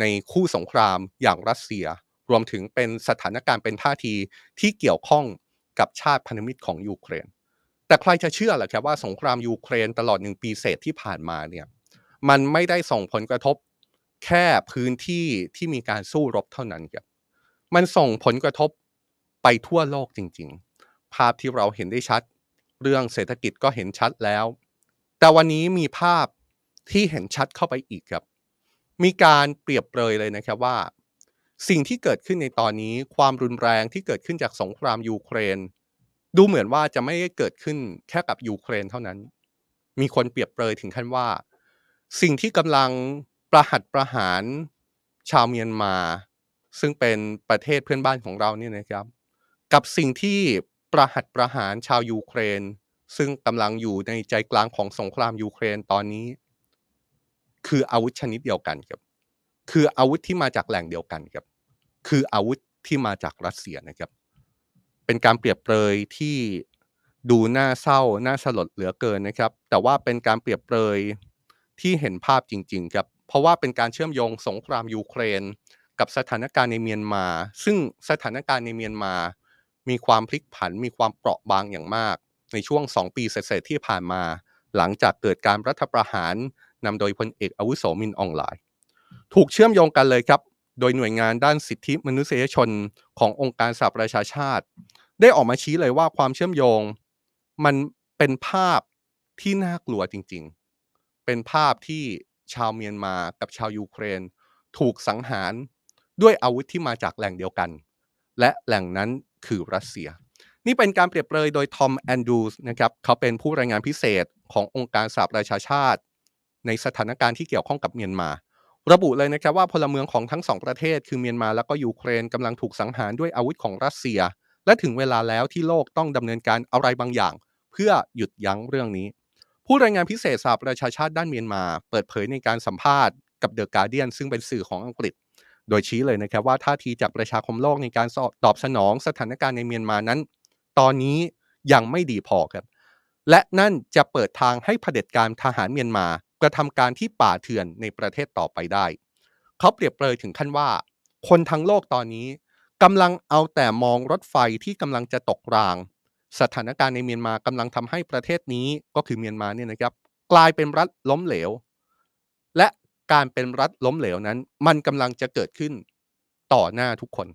[SPEAKER 1] ในคู่สงครามอย่างรัสเซีย รวมถึงเป็นสถานการณ์เป็นท่าทีที่เกี่ยวข้องกับชาติพันธมิตรของยูเครน แต่ใครจะเชื่อล่ะครับว่าสงครามยูเครนตลอดหนึ่งปีเศษที่ผ่านมาเนี่ยมันไม่ได้ส่งผลกระทบแค่พื้นที่ที่มีการสู้รบเท่านั้นครับมันส่งผลกระทบไปทั่วโลกจริง ๆ ภาพที่เราเห็นได้ชัด เรื่องเศรษฐกิจก็เห็นชัดแล้ว แต่วันนี้มีภาพที่เห็นชัดเข้าไปอีกครับ มีการเปรียบเปรยเลยนะครับว่า สิ่งที่เกิดขึ้นในตอนนี้ความรุนแรงที่เกิดขึ้นจากสงครามยูเครน ดูเหมือนว่าจะไม่ได้เกิดขึ้นแค่กับยูเครนเท่านั้น มีคนเปรียบเปรยถึงขั้นว่า สิ่งที่กำลังประหัตประหารชาวเมียนมา ซึ่งเป็นประเทศเพื่อนบ้านของเราเนี่ยนะครับ กับสิ่งที่ ประหัตประหารชาวยูเครน ซึ่งกำลังอยู่ในใจกลางของสงครามยูเครนตอนนี้ คืออาวุธชนิดเดียวกันครับ คืออาวุธที่มาจากแหล่งเดียวกันครับ คืออาวุธที่มาจากรัสเซียนะครับ เป็นการเปรียบเปรยที่ดูน่าเศร้าน่าสลดเหลือเกินนะครับ แต่ว่าเป็นการเปรียบเปรยที่เห็นภาพจริง ๆ ครับ เพราะว่าเป็นการเชื่อมโยงสงครามยูเครน กับสถานการณ์ในเมียนมา ซึ่งสถานการณ์ในเมียนมา มีความพลิกผันมีความเปราะบางอย่างมาก ในช่วง 2 ปีเศษที่ผ่านมา หลังจากเกิดการรัฐประหารนำโดยพลเอกอาวุโสมินอองไลน์ถูกเชื่อมโยงกันเลยครับ โดยหน่วยงานด้านสิทธิมนุษยชนขององค์การสหประชาชาติ ได้ออกมาชี้เลยว่าความเชื่อมโยง มันเป็นภาพที่น่ากลัวจริงๆ เป็นภาพที่ชาวเมียนมากับชาวยูเครน ถูกสังหารด้วยอาวุธที่มาจากแหล่งเดียวกัน และแหล่งนั้น คือรัสเซีย นี่เป็นการเปรียบเปรยโดยทอมแอนดูสนะครับเขาเป็นผู้รายงานพิเศษขององค์การสหประชาชาติ ในสถานการณ์ที่เกี่ยวข้องกับเมียนมา ระบุเลยนะครับว่าพลเมืองของทั้งสองประเทศ คือเมียนมาและก็ยูเครนกำลังถูกสังหารด้วยอาวุธของรัสเซีย และถึงเวลาแล้วที่โลกต้องดำเนินการอะไรบางอย่าง เพื่อหยุดยั้งเรื่องนี้ผู้รายงานพิเศษสหประชาชาติด้านเมียนมา เปิดเผยในการสัมภาษณ์กับเดอะการเดียนซึ่งเป็นสื่อของอังกฤษ โดยชี้เลยนะครับว่าท่าทีจากประชาคมโลกในการตอบสนองสถานการณ์ในเมียนมานั้น ตอนนี้ยังไม่ดีพอครับ และนั่นจะเปิดทางให้เผด็จการทหารเมียนมากระทำการที่ป่าเถื่อนในประเทศต่อไปได้ เขาเปรียบเปรยถึงขั้นว่า คนทั้งโลกตอนนี้กำลังเอาแต่มองรถไฟที่กำลังจะตกราง สถานการณ์ในเมียนมากำลังทำให้ประเทศนี้ก็คือเมียนมาเนี่ยนะครับกลายเป็นรัฐล้มเหลว การเป็นรัฐล้มเหลวนั้น มันกำลังจะเกิดขึ้นต่อหน้าทุกคน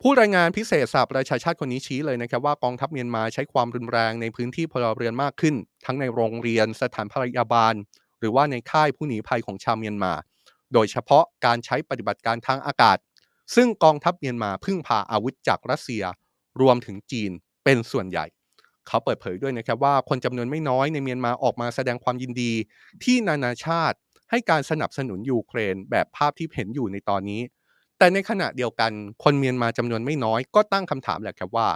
[SPEAKER 1] ผู้รายงานพิเศษสหประชาชาติคนนี้ชี้เลยนะครับว่ากองทัพเมียนมาใช้ความรุนแรงในพื้นที่พลเรือนมากขึ้น ทั้งในโรงเรียนสถานพยาบาล หรือว่าในค่ายผู้หนีภัยของชาวเมียนมา โดยเฉพาะการใช้ปฏิบัติการทางอากาศ ซึ่งกองทัพเมียนมาพึ่งพาอาวุธจากรัสเซียรวมถึงจีนเป็นส่วนใหญ่ เขาเปิดเผยด้วยนะครับว่าคนจำนวนไม่น้อยในเมียนมาออกมาแสดงความยินดีที่นานาชาติ ให้การสนับสนุนยูเครนแบบภาพที่เห็นอยู่ในตอนนี้ แต่ในขณะเดียวกันคนเมียนมาจำนวนไม่น้อยก็ตั้งคำถามแหละครับว่า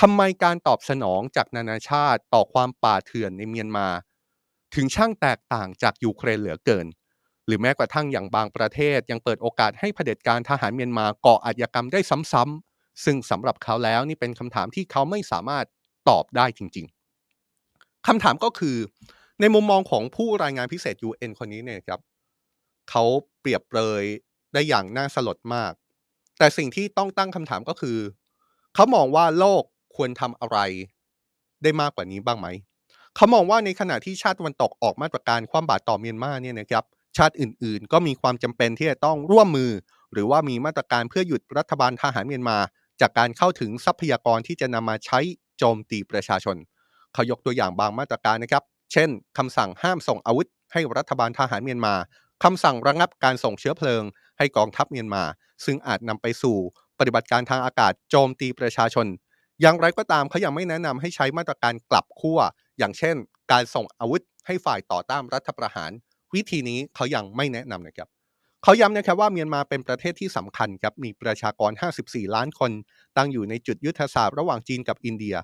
[SPEAKER 1] ทำไมการตอบสนองจากนานาชาติต่อความป่าเถื่อนในเมียนมา ถึงช่างแตกต่างจากยูเครนเหลือเกิน หรือแม้กระทั่งอย่างบางประเทศยังเปิดโอกาสให้เผด็จการทหารเมียนมาก่ออาชญากรรมได้ซ้ำๆซึ่งสำหรับเขาแล้วนี่เป็นคำถามที่เขาไม่สามารถตอบได้จริง ๆคำถามก็คือ ในมุมมองของผู้รายงานพิเศษ UN คนนี้เนี่ยครับเขาเปรียบเปรยได้อย่างน่าสลดมาก แต่สิ่งที่ต้องตั้งคำถามก็คือ เขามองว่าโลกควรทำอะไรได้มากกว่านี้บ้างไหม เขามองว่าในขณะที่ชาติตวันตกออกมาตรการความบาดต่อเมียนมาเนี่ยนะครับชาติอื่นๆ ก็มีความจำเป็นที่จะต้องร่วมมือ หรือว่ามีมาตรการเพื่อหยุดรัฐบาลทหารเมียนมา จากการเข้าถึงทรัพยากรที่จะนำมาใช้โจมตีประชาชน เขายกตัวอย่างบางมาตรการนะครับ เช่นคำสั่งห้ามส่งอาวุธ ให้รัฐบาลทหารเมียนมาคำสั่งระงับการส่งเชื้อเพลิง ให้กองทัพเมียนมา ซึ่งอาจนำไปสู่ปฏิบัติการทางอากาศโจมตีประชาชน อย่างไรก็ตามเขายังไม่แนะนำให้ใช้มาตรการกลับขั้วอย่างเช่น การส่งอาวุธ ให้ฝ่ายต่อต้านรัฐประหาร วิธีนี้เขายังไม่แนะนำนะครับเขาย้ำนะครับว่าเมียนมาเป็นประเทศที่สำคัญครับมีประชากร 54 ล้านคน ตั้งอยู่ในจุดยุทธศาสตร์ระหว่างจีนกับอินเดีย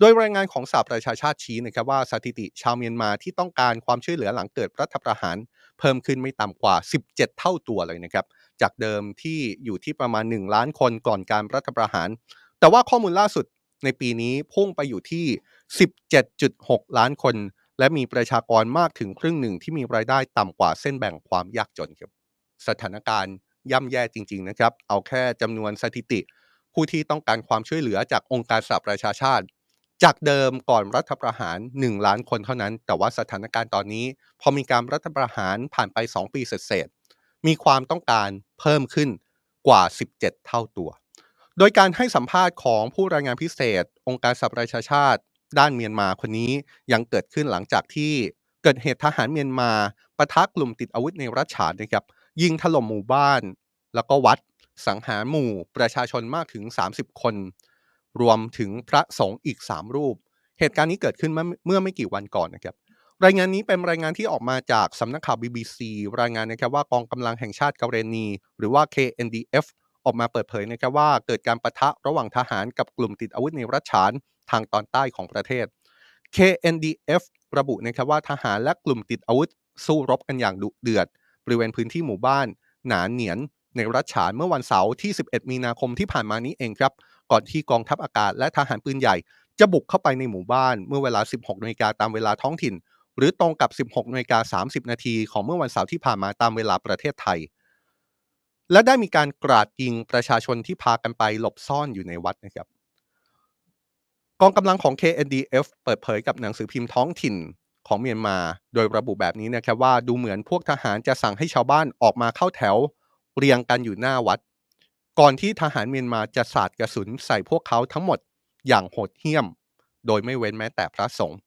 [SPEAKER 1] โดยรายงานของสหประชาชาติชี้นะครับว่าสถิติชาวเมียนมาที่ต้องการความช่วยเหลือหลังเกิดรัฐประหาร เพิ่มขึ้นไม่ต่ำกว่า 17 เท่าตัวเลยนะครับ จากเดิมที่อยู่ที่ประมาณ 1 ล้านคนก่อนการรัฐประหาร แต่ว่าข้อมูลล่าสุดในปีนี้พุ่งไปอยู่ที่ 17.6 ล้านคน และมีประชากรมากถึงครึ่งหนึ่งที่มีรายได้ต่ำกว่าเส้นแบ่งความยากจนครับสถานการณ์ย่ำแย่จริง ๆนะครับ เอาแค่จำนวนสถิติ ผู้ที่ต้องการความช่วยเหลือจากองค์การสหประชาชาติ จากเดิมก่อนรัฐประหาร 1 ล้านคนเท่านั้น แต่ว่าสถานการณ์ตอนนี้ พอมีการรัฐประหารผ่านไป 2 ปีเศษๆมีความต้องการเพิ่มขึ้นกว่า 17 เท่าตัว โดยการให้สัมภาษณ์ของผู้รายงานพิเศษ องค์การสหประชาชาติ ด้านเมียนมาคนนี้ยังเกิดขึ้นหลังจากที่เกิดเหตุทหารเมียนมาปะทะกลุ่มติดอาวุธในรัฐฉานนะครับยิงถล่มหมู่บ้าน แล้วก็วัดสังหารหมู่ประชาชนมากถึง 30 คน รวมถึงพระสงฆ์อีก 3 รูป เหตุการณ์นี้เกิดขึ้นเมื่อไม่กี่วันก่อนนะครับ รายงานนี้เป็นรายงานที่ออกมาจากสำนักข่าว BBC รายงานนะครับว่ากองกำลังแห่งชาติเกาเรนี หรือว่า KNDF ออกมาเปิดเผยนะครับว่าเกิดการประทะระหว่างทหารกับกลุ่มติดอาวุธในรัฐฉานทางตอนใต้ของประเทศ KNDF ระบุนะครับว่าทหารและกลุ่มติดอาวุธ สู้รบกันอย่างดุเดือด บริเวณพื้นที่หมู่บ้าน หนานเหนียน ในรัฐฉานเมื่อวันเสาร์ที่ 11 มีนาคมที่ผ่านมานี้เองครับ ก่อนที่กองทัพอากาศและทหารปืนใหญ่ จะบุกเข้าไปในหมู่บ้านเมื่อเวลา 16นาฬิกาตามเวลาท้องถิ่น หรือตรงกับ 16นาฬิกา30 นาทีของเมื่อวันเสาร์ที่ผ่านมาตามเวลาประเทศไทย และได้มีการกราดยิงประชาชนที่พากันไปหลบซ่อนอยู่ในวัดนะครับกองกำลังของ KNDF เปิดเผยกับหนังสือพิมพ์ท้องถิ่นของเมียนมา โดยระบุแบบนี้นะครับว่าดูเหมือนพวกทหารจะสั่งให้ชาวบ้านออกมาเข้าแถว เรียงกันอยู่หน้าวัด ก่อนที่ทหารเมียนมาจะสาดกระสุนใส่พวกเขาทั้งหมดอย่างโหดเหี้ยม โดยไม่เว้นแม้แต่พระสงฆ์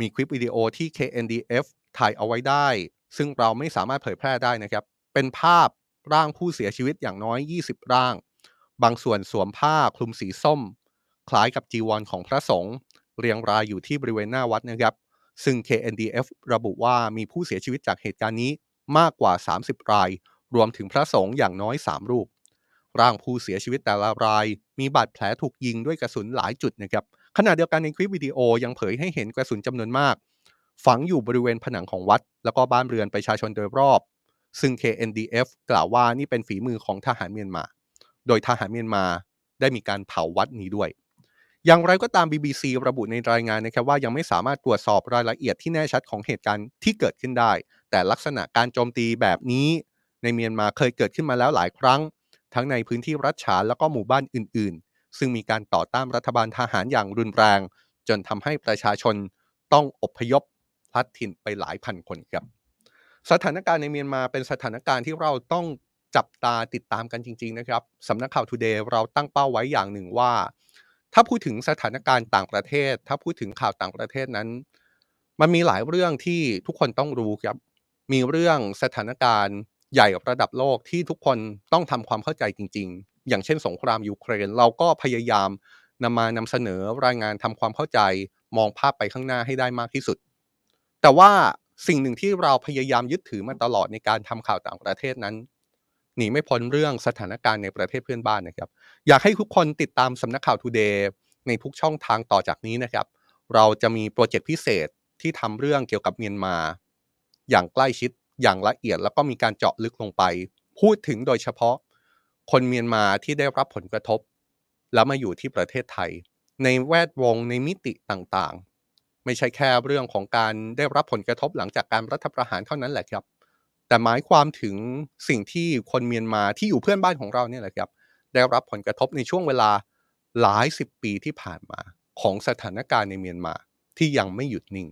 [SPEAKER 1] มีคลิปวิดีโอที่ KNDF ถ่ายเอาไว้ได้ ซึ่งเราไม่สามารถเผยแพร่ได้นะครับ เป็นภาพร่างผู้เสียชีวิตอย่างน้อย 20 ร่าง บางส่วนสวมผ้าคลุมสีส้ม คล้ายกับจีวรของพระสงฆ์เรียงรายอยู่ที่บริเวณหน้าวัดนะครับ ซึ่ง KNDF ระบุว่ามีผู้เสียชีวิตจากเหตุการณ์นี้มากกว่า 30 ราย รวมถึงพระสงฆ์อย่างน้อย 3 รูป ร่างผู้เสียชีวิตแต่ละราย มีบาดแผลถูกยิงด้วยกระสุนหลายจุดนะครับขณะเดียวกันในคลิปวิดีโอยังเผยให้เห็นกระสุนจำนวนมาก ฝังอยู่บริเวณผนังของวัด แล้วก็บ้านเรือนประชาชนโดยรอบ ซึ่ง KNDF กล่าวว่านี่เป็นฝีมือของทหารเมียนมา โดยทหารเมียนมาได้มีการเผาวัดนี้ด้วย อย่างไรก็ตาม BBC ระบุในรายงานนะครับว่ายังไม่สามารถตรวจสอบรายละเอียดที่แน่ชัดของเหตุการณ์ที่เกิดขึ้นได้ แต่ลักษณะการโจมตีแบบนี้ ในเมียนมาเคยเกิดขึ้นมาแล้วหลายครั้ง ทั้งในพื้นที่รัฐฉานแล้วก็หมู่บ้านอื่น ๆ ซึ่งมีการต่อต้านรัฐบาลทหารอย่างรุนแรง จนทำให้ประชาชนต้องอพยพพลัดถิ่นไปหลายพันคนครับ สถานการณ์ในเมียนมาเป็นสถานการณ์ที่เราต้องจับตาติดตามกันจริง ๆ นะครับสำนักข่าว Today เราตั้งเป้าไว้อย่างหนึ่งว่า ถ้าพูดถึงสถานการณ์ต่างประเทศ ถ้าพูดถึงข่าวต่างประเทศนั้น มันมีหลายเรื่องที่ทุกคนต้องรู้ครับ มีเรื่องสถานการณ์ ใหญ่ระดับโลกที่ทุกคนต้องทำความเข้าใจจริง ๆ อย่างเช่น สงครามยูเครน เราก็พยายามนำมานำเสนอรายงานทำความเข้าใจมองภาพไปข้างหน้าให้ได้มากที่สุด แต่ว่าสิ่งหนึ่งที่เราพยายามยึดถือมาตลอดในการทำข่าวต่างประเทศนั้นหนีไม่พ้นเรื่องสถานการณ์ในประเทศเพื่อนบ้านนะครับ อยากให้ทุกคนติดตามสำนักข่าว Today ในทุกช่องทางต่อจากนี้นะครับ เราจะมีโปรเจกต์พิเศษที่ทำเรื่องเกี่ยวกับเมียนมา อย่างใกล้ชิด อย่างละเอียดแล้วก็มีการเจาะลึกลงไป พูดถึงโดยเฉพาะ คนเมียนมาที่ได้รับผลกระทบ แล้วมาอยู่ที่ประเทศไทย ในแวดวงในมิติต่างๆ ไม่ใช่แค่เรื่องของการได้รับผลกระทบหลังจากการรัฐประหารเท่านั้นแหละครับ แต่หมายความถึงสิ่งที่คนเมียนมาที่อยู่เพื่อนบ้านของเราเนี่ยแหละครับ ได้รับผลกระทบในช่วงเวลาหลายสิบปีที่ผ่านมาของสถานการณ์ในเมียนมาที่ยังไม่หยุดนิ่ง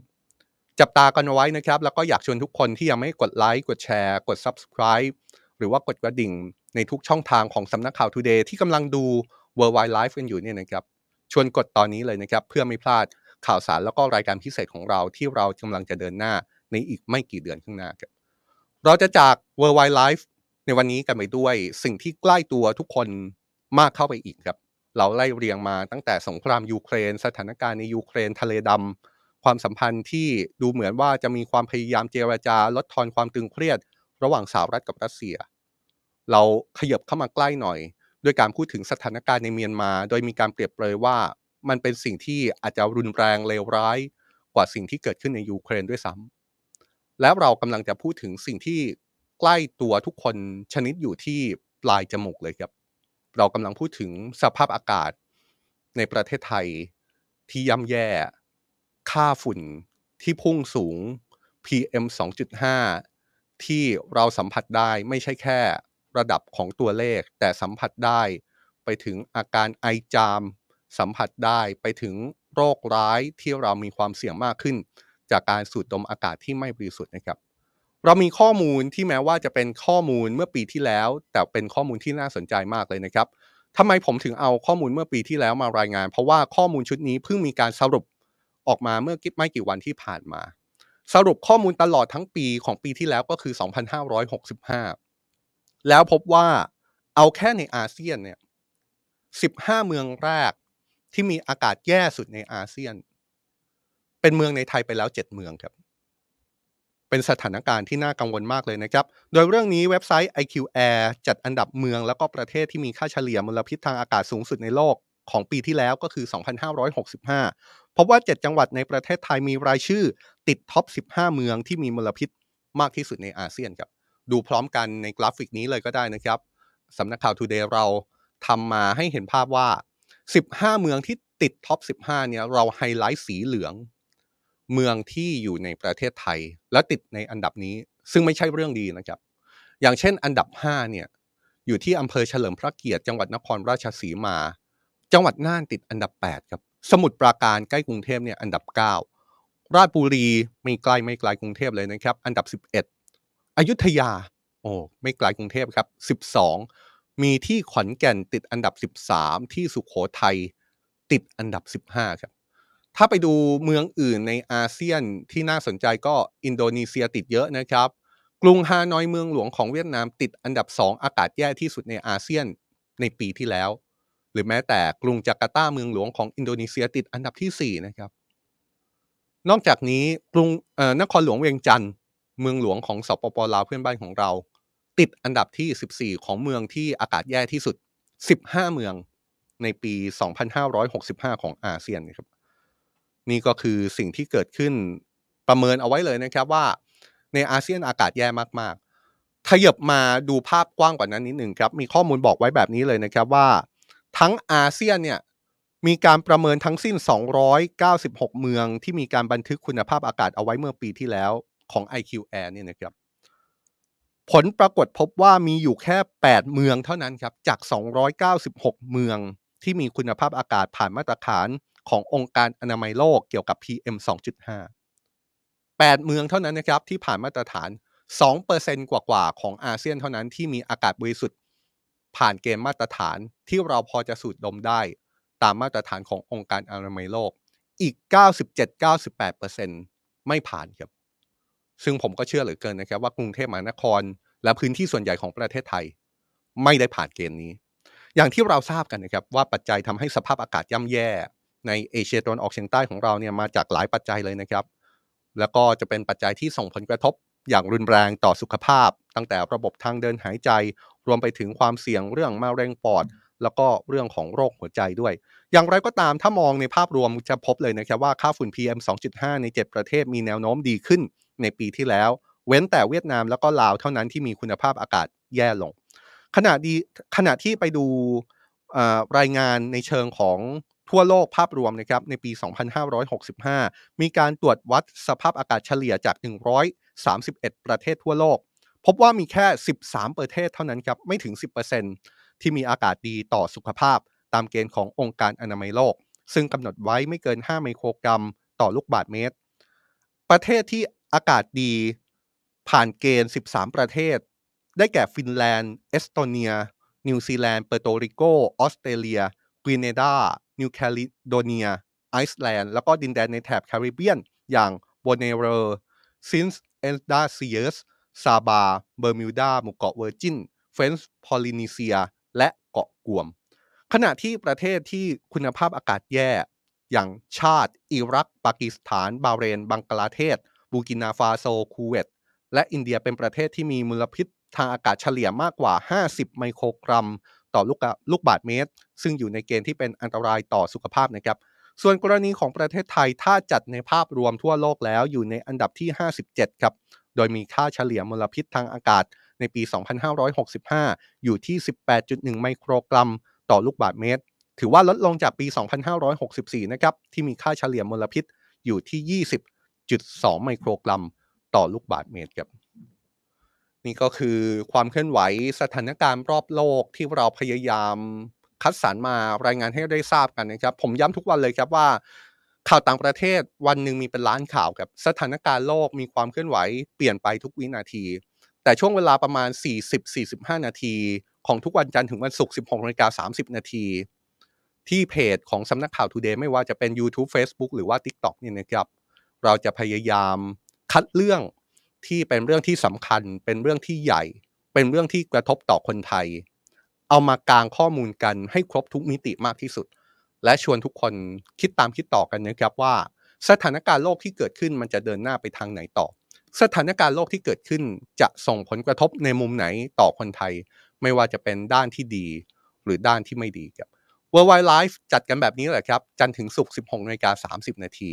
[SPEAKER 1] จับตากันเอาไว้นะครับ แล้วก็อยากชวนทุกคนที่ยังไม่กดไลค์กดแชร์ กด subscribe หรือว่ากดกระดิ่งในทุกช่องทางของสำนักข่าว Today ที่กำลังดู Worldwide Live กันอยู่เนี่ยนะครับชวนกดตอนนี้เลยนะครับ เพื่อไม่พลาดข่าวสารแล้วก็รายการพิเศษของเราที่เรากำลังจะเดินหน้าในอีกไม่กี่เดือนข้างหน้าครับเราจะจาก Worldwide Live ในวันนี้กันไปด้วยสิ่งที่ใกล้ตัวทุกคนมากเข้าไปอีกครับ เราไล่เรียงมาตั้งแต่สงครามยูเครน สถานการณ์ในยูเครนทะเลดำ ความสัมพันธ์ที่ดูเหมือนว่าจะมีความพยายามเจรจาลดทอนความตึงเครียด ระหว่างสหรัฐกับรัสเซีย เราขยับเข้ามาใกล้หน่อย ด้วยการพูดถึงสถานการณ์ในเมียนมา โดยมีการเปรียบเปรยว่า มันเป็นสิ่งที่อาจจะรุนแรงเลวร้าย กว่าสิ่งที่เกิดขึ้นในยูเครนด้วยซ้ำแล้วเรากำลังจะพูดถึงสิ่งที่ใกล้ตัวทุกคนชนิดอยู่ที่ปลายจมูกเลยครับ เรากำลังพูดถึงสภาพอากาศในประเทศไทยที่ย่ำแย่ ค่าฝุ่นที่พุ่งสูง PM 2.5 ที่เราสัมผัสได้ไม่ใช่แค่ระดับของตัวเลข แต่สัมผัสได้ไปถึงอาการไอจาม สัมผัสได้ไปถึงโรคร้ายที่เรามีความเสี่ยงมากขึ้น จากการสูดดมอากาศที่ไม่บริสุทธิ์นะครับ เรามีข้อมูลที่แม้ว่าจะเป็นข้อมูลเมื่อปีที่แล้ว แต่เป็นข้อมูลที่น่าสนใจมากเลยนะครับทำไมผมถึงเอาข้อมูลเมื่อปีที่แล้วมารายงาน เพราะว่าข้อมูลชุดนี้เพิ่งมีการสรุป ออกมาเมื่อไม่กี่วันที่ผ่านมา สรุปข้อมูลตลอดทั้งปีของปีที่แล้วก็คือ 2565 แล้วพบว่าเอาแค่ในอาเซียนเนี่ย 15 เมืองแรกที่มีอากาศแย่สุดในอาเซียน เป็นเมืองในไทยไปแล้ว 7 เมืองครับ เป็นสถานการณ์ที่น่ากังวลมากเลยนะครับ โดยเรื่องนี้เว็บไซต์ IQ Air จัดอันดับเมืองแล้วก็ประเทศที่มีค่าเฉลี่ยมลพิษทางอากาศสูงสุดในโลกของปีที่แล้วก็คือ 2565 พบว่า 7 จังหวัดในประเทศไทยมีรายชื่อ ติดท็อป 15 เมืองที่มีมลพิษมากที่สุดในอาเซียนครับดูพร้อมกันในกราฟิกนี้เลยก็ได้นะครับสำนักข่าว Today เราทำมาให้เห็นภาพว่า 15 เมืองที่ติดท็อป 15 เนี่ยเราไฮไลท์สีเหลือง เมืองที่อยู่ในประเทศไทย และติดในอันดับนี้ ซึ่งไม่ใช่เรื่องดีนะครับ อย่างเช่นอันดับ 5 เนี่ยอยู่ที่อำเภอเฉลิมพระเกียรติจังหวัดนครราชสีมา จังหวัดน่านติดอันดับ 8 ครับ สมุทรปราการใกล้กรุงเทพเนี่ยอันดับ 9 ราชบุรีไม่ไกลไม่ไกลกรุงเทพเลยนะครับ อันดับ 11 อยุธยา โอ้ไม่ไกลกรุงเทพครับ 12 มีที่ขอนแก่นติดอันดับ 13 ที่สุขโขทัยติดอันดับ 15 ครับ ถ้าไปดูเมืองอื่นในอาเซียนที่น่าสนใจก็อินโดนีเซียติดเยอะนะครับ กรุงฮานอยเมืองหลวงของเวียดนามติดอันดับ 2 อากาศแย่ที่สุดในอาเซียนในปีที่แล้ว หรือแม้แต่กรุงจาการ์ตาเมืองหลวงของอินโดนีเซียติดอันดับที่ 4 นะครับ นอกจากนี้กรุงนครหลวงเวียงจันทร์เมืองหลวงของสปปลาวเพื่อนบ้านของเรา ติดอันดับที่ 14 ของเมืองที่อากาศแย่ที่สุด 15 เมืองในปี 2565 ของอาเซียนนะครับ นี่ก็คือสิ่งที่เกิดขึ้นประเมินเอาไว้เลยนะครับว่าในอาเซียนอากาศแย่มากๆ ขยับมาดูภาพกว้างกว่านั้นนิดหนึ่งครับ มีข้อมูลบอกไว้แบบนี้เลยนะครับว่า ทั้งอาเซียนเนี่ยมีการประเมินทั้งสิ้น 296 เมืองที่มีการบันทึกคุณภาพอากาศเอาไว้เมื่อปีที่แล้วของ IQ Air เนี่ยนะครับ ผลปรากฏพบว่ามีอยู่แค่ 8 เมืองเท่านั้นครับ จาก 296 เมืองที่มีคุณภาพอากาศผ่านมาตรฐานขององค์การอนามัยโลกเกี่ยวกับ PM 2.5 8 เมืองเท่านั้นนะครับที่ผ่านมาตรฐาน 2%กว่าๆของอาเซียนเท่านั้นที่มีอากาศบริสุทธิ์ ผ่านเกณฑ์มาตรฐานที่เราพอจะสูดดมได้ ตามมาตรฐานขององค์การอนามัยโลก อีก 97-98%ไม่ผ่านครับ ซึ่งผมก็เชื่อเหลือเกินนะครับว่ากรุงเทพมหานคร และพื้นที่ส่วนใหญ่ของประเทศไทย ไม่ได้ผ่านเกณฑ์นี้ อย่างที่เราทราบกันนะครับว่าปัจจัยทำให้สภาพอากาศย่ำแย่ในเอเชียตะวันออกเฉียงใต้ของเราเนี่ยมาจากหลายปัจจัยเลยนะครับ แล้วก็จะเป็นปัจจัยที่ส่งผลกระทบ อย่างรุนแรงต่อสุขภาพ ตั้งแต่ระบบทางเดินหายใจ รวมไปถึงความเสี่ยงเรื่องมะเร็งปอด แล้วก็เรื่องของโรคหัวใจด้วย อย่างไรก็ตามถ้ามองในภาพรวมจะพบเลยนะครับว่าค่าฝุ่น PM 2.5 ใน 7 ประเทศมีแนวโน้มดีขึ้นในปีที่แล้ว เว้นแต่เวียดนามแล้วก็ลาวเท่านั้นที่มีคุณภาพอากาศแย่ลงขณะดีขณะที่ไปดูรายงานในเชิงของทั่วโลกภาพรวมนะครับในปี 2565 มีการตรวจวัดสภาพอากาศเฉลี่ยจาก 31 ประเทศทั่วโลก พบว่ามีแค่ 13 ประเทศเท่านั้นครับ ไม่ถึง 10%ที่มีอากาศดีต่อสุขภาพ ตามเกณฑ์ขององค์การอนามัยโลก ซึ่งกำหนดไว้ไม่เกิน 5 ไมโครกรัมต่อลูกบาศก์เมตร ประเทศที่อากาศดีผ่านเกณฑ์ 13 ประเทศ ได้แก่ฟินแลนด์ เอสโตเนีย นิวซีแลนด์ เปอร์โตริโก ออสเตรเลีย กรีเนดา นิวแคลิโดเนีย ไอซ์แลนด์ แล้วก็ดินแดนในแถบแคริบเบียน อย่างโบเนเรอร์ ซินส์เอนดาเซียสซาบา เบอร์มิวดา หมู่เกาะเวอร์จินเฟรนซ์พอลินีเซีย และเกาะกวม ขณะที่ประเทศที่คุณภาพอากาศแย่ อย่างชาด อิรัก ปากีสถาน บาห์เรน บังกลาเทศ บูร์กินาฟาโซ คูเวต และอินเดียเป็นประเทศที่มีมลพิษทางอากาศเฉลี่ยมากกว่า 50 ไมโครกรัม ต่อลูกลูกบาศก์เมตร ซึ่งอยู่ในเกณฑ์ที่เป็นอันตรายต่อสุขภาพนะครับ ส่วนกรณีของประเทศไทยถ้าจัดในภาพรวมทั่วโลกแล้วอยู่ในอันดับที่ 57 ครับ โดยมีค่าเฉลี่ยมลพิษทางอากาศในปี 2565 อยู่ที่ 18.1 ไมโครกรัม ต่อลูกบาศก์เมตร ถือว่าลดลงจากปี 2564 นะครับ ที่มีค่าเฉลี่ยมลพิษอยู่ที่ 20.2 ไมโครกรัม ต่อลูกบาศก์เมตรครับ นี่ก็คือความเคลื่อนไหวสถานการณ์รอบโลกที่เราพยายาม คัดสรรมารายงานให้ได้ทราบกันนะครับ ผมย้ำทุกวันเลยครับว่า ข่าวต่างประเทศวันหนึ่งมีเป็นล้านข่าวครับสถานการณ์โลกมีความเคลื่อนไหวเปลี่ยนไปทุกวินาที แต่ช่วงเวลาประมาณ 40-45 นาที ของทุกวันจันทร์ถึงวันศุกร์16นาฬิกา30 นาทีที่เพจของสำนักข่าว Today ไม่ว่าจะเป็น YouTube Facebook หรือว่า TikTok เนี่ยนะครับ เราจะพยายามคัดเรื่องที่เป็นเรื่องที่สำคัญ เป็นเรื่องที่ใหญ่ เป็นเรื่องที่กระทบต่อคนไทย เอามากางข้อมูลกันให้ครบทุกมิติมากที่สุด และชวนทุกคนคิดตามคิดต่อกันนะครับว่า สถานการณ์โลกที่เกิดขึ้นมันจะเดินหน้าไปทางไหนต่อ สถานการณ์โลกที่เกิดขึ้นจะส่งผลกระทบในมุมไหนต่อคนไทย ไม่ว่าจะเป็นด้านที่ดี หรือด้านที่ไม่ดีครับ Worldwide Live จัดกันแบบนี้แหละครับ จันทร์ถึงศุกร์ 16นาฬิกา30 นาที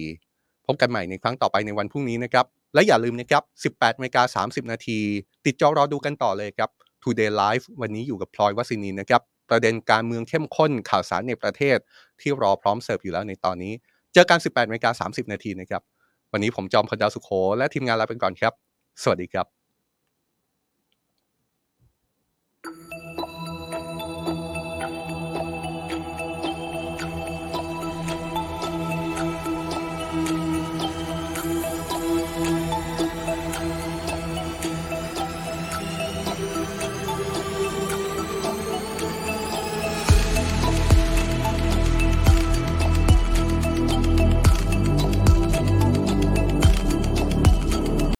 [SPEAKER 1] พบกันใหม่ในครั้งต่อไปในวันพรุ่งนี้นะครับ และอย่าลืมนะครับ 18นาฬิกา30 นาที ติดจอรอดูกันต่อเลยครับ Today Live วันนี้อยู่กับพลอยวสินีนะครับ ประเด็นการเมืองเข้มข้นข่าวสารในประเทศที่รอพร้อมเสิร์ฟอยู่แล้วในตอนนี้ เจอกัน 18นาฬิกา30 นาทีนะครับ วันนี้ผมจอมพลดาวสุโข และทีมงานลาไปก่อนครับ สวัสดีครับ